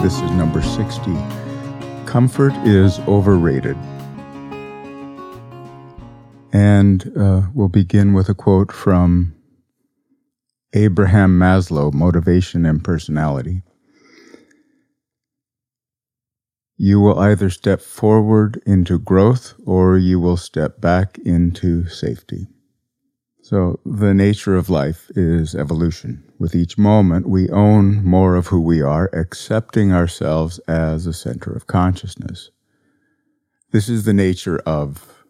This is number 60. Comfort is overrated. And uh, we'll begin with a quote from Abraham Maslow, Motivation and Personality. You will either step forward into growth or you will step back into safety. So the nature of life is evolution. With each moment, we own more of who we are, accepting ourselves as a center of consciousness. This is the nature of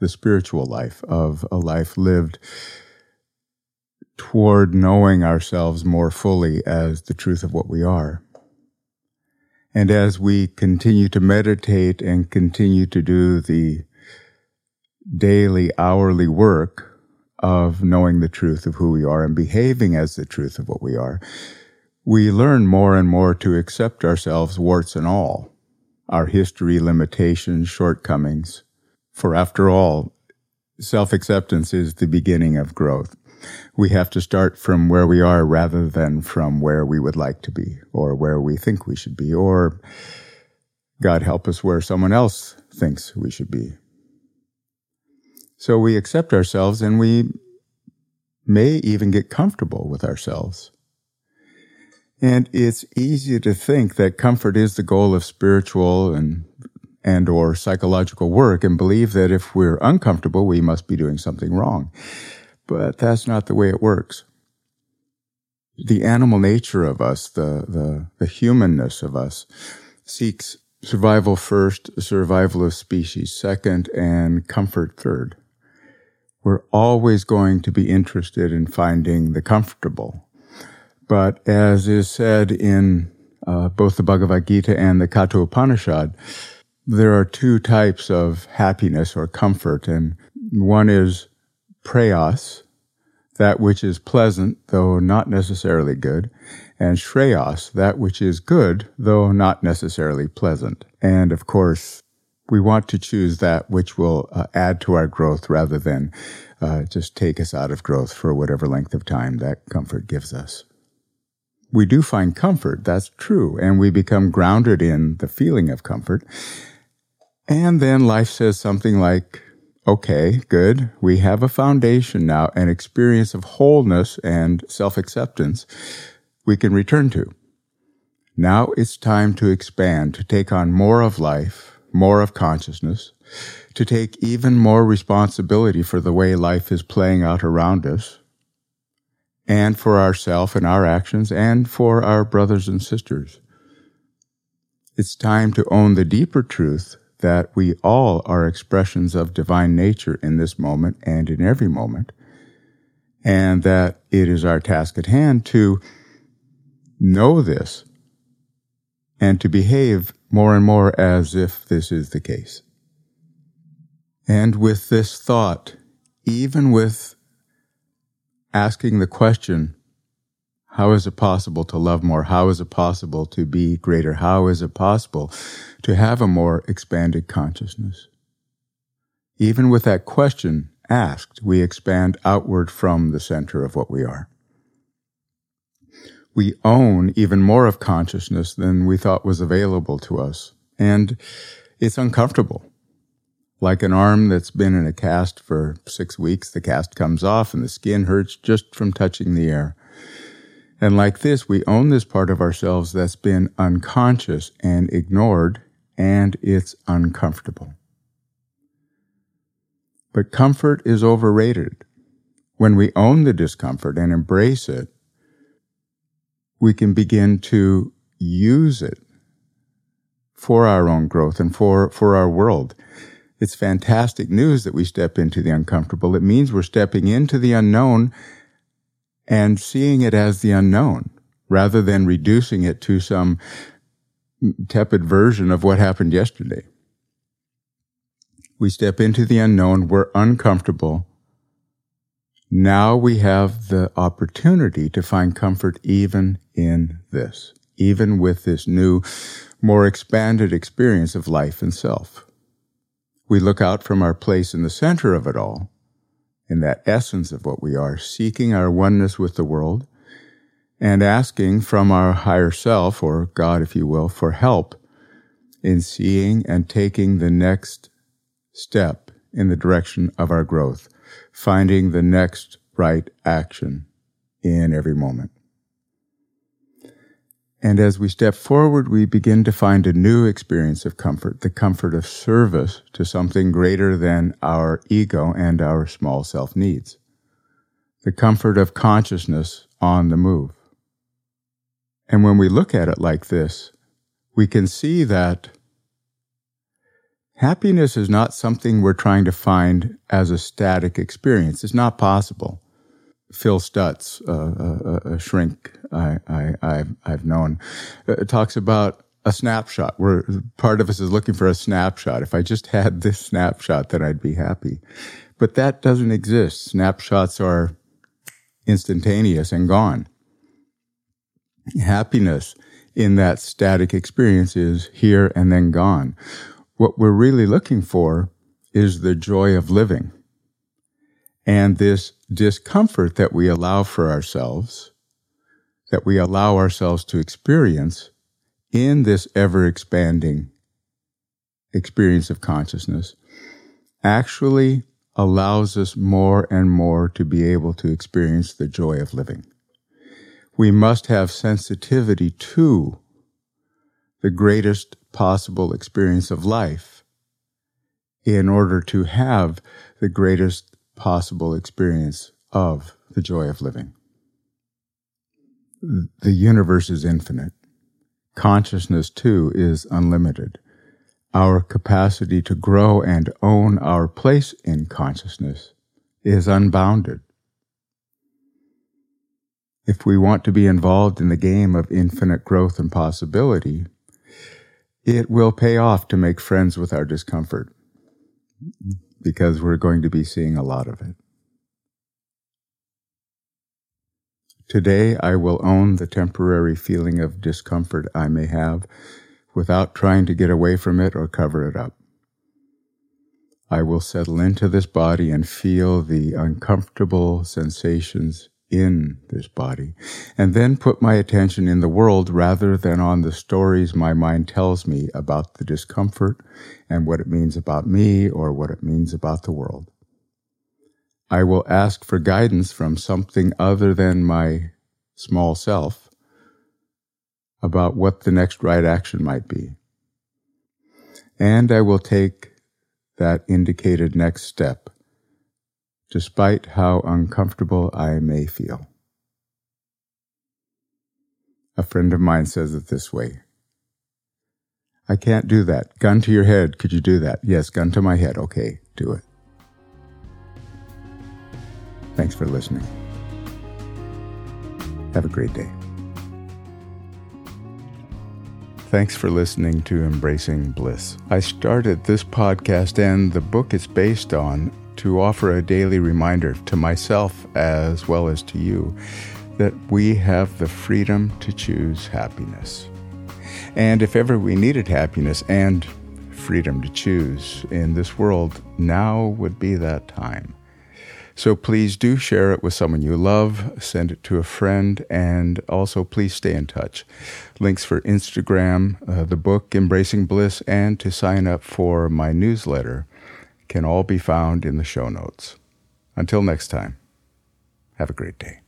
the spiritual life, of a life lived toward knowing ourselves more fully as the truth of what we are. And as we continue to meditate and continue to do the daily, hourly work of knowing the truth of who we are and behaving as the truth of what we are, we learn more and more to accept ourselves, warts and all, our history, limitations, shortcomings. For after all, self acceptance is the beginning of growth. We have to start from where we are rather than from where we would like to be or where we think we should be or God help us where someone else thinks we should be. So we accept ourselves and we may even get comfortable with ourselves. And it's easy to think that comfort is the goal of spiritual and and or psychological work and believe that if we're uncomfortable, we must be doing something wrong. But that's not the way it works. The animal nature of us, the, the, the humanness of us seeks survival first, survival of species second, and comfort third we're always going to be interested in finding the comfortable. But as is said in uh, both the Bhagavad Gita and the Katha Upanishad, there are two types of happiness or comfort, and one is preyas, that which is pleasant, though not necessarily good, and shreyas, that which is good, though not necessarily pleasant. And of course, we want to choose that which will uh, add to our growth rather than uh, just take us out of growth for whatever length of time that comfort gives us. We do find comfort, that's true, and we become grounded in the feeling of comfort. And then life says something like, okay, good, we have a foundation now, an experience of wholeness and self acceptance we can return to. Now it's time to expand, to take on more of life, more of consciousness, to take even more responsibility for the way life is playing out around us, and for ourselves and our actions, and for our brothers and sisters. It's time to own the deeper truth that we all are expressions of divine nature in this moment and in every moment, and that it is our task at hand to know this and to behave more and more as if this is the case. And with this thought, even with asking the question, how is it possible to love more? How is it possible to be greater? How is it possible to have a more expanded consciousness? Even with that question asked, we expand outward from the center of what we are we own even more of consciousness than we thought was available to us. And it's uncomfortable. Like an arm that's been in a cast for six weeks, the cast comes off and the skin hurts just from touching the air. And like this, we own this part of ourselves that's been unconscious and ignored, and it's uncomfortable. But comfort is overrated. When we own the discomfort and embrace it, we can begin to use it for our own growth and for, for our world. It's fantastic news that we step into the uncomfortable. It means we're stepping into the unknown and seeing it as the unknown rather than reducing it to some tepid version of what happened yesterday. We step into the unknown, we're uncomfortable, now we have the opportunity to find comfort even in this, even with this new, more expanded experience of life and self. We look out from our place in the center of it all, in that essence of what we are, seeking our oneness with the world, and asking from our higher self, or God, if you will, for help in seeing and taking the next step in the direction of our growth, finding the next right action in every moment. And as we step forward, we begin to find a new experience of comfort, the comfort of service to something greater than our ego and our small self needs. The comfort of consciousness on the move. And when we look at it like this, we can see that happiness is not something we're trying to find as a static experience. It's not possible. Phil Stutz, uh, a, a, shrink I, have known, uh, talks about a snapshot where part of us is looking for a snapshot. If I just had this snapshot, then I'd be happy. But that doesn't exist. Snapshots are instantaneous and gone. Happiness in that static experience is here and then gone. What we're really looking for is the joy of living and this discomfort that we allow for ourselves, that we allow ourselves to experience in this ever expanding experience of consciousness, actually allows us more and more to be able to experience the joy of living. We must have sensitivity to the greatest possible experience of life in order to have the greatest possible experience of the joy of living. The universe is infinite. Consciousness, too, is unlimited. Our capacity to grow and own our place in consciousness is unbounded. If we want to be involved in the game of infinite growth and possibility, it will pay off to make friends with our discomfort because we're going to be seeing a lot of it. Today, I will own the temporary feeling of discomfort I may have without trying to get away from it or cover it up. I will settle into this body and feel the uncomfortable sensations in this body, and then put my attention in the world rather than on the stories my mind tells me about the discomfort and what it means about me or what it means about the world. I will ask for guidance from something other than my small self about what the next right action might be. And I will take that indicated next step despite how uncomfortable I may feel. A friend of mine says it this way I can't do that. Gun to your head. Could you do that? Yes, gun to my head. Okay, do it. Thanks for listening. Have a great day. Thanks for listening to Embracing Bliss. I started this podcast and the book it's based on to offer a daily reminder to myself as well as to you that we have the freedom to choose happiness. And if ever we needed happiness and freedom to choose in this world, now would be that time. So please do share it with someone you love, send it to a friend, and also please stay in touch. Links for Instagram, uh, the book Embracing Bliss, and to sign up for my newsletter can all be found in the show notes. Until next time, have a great day.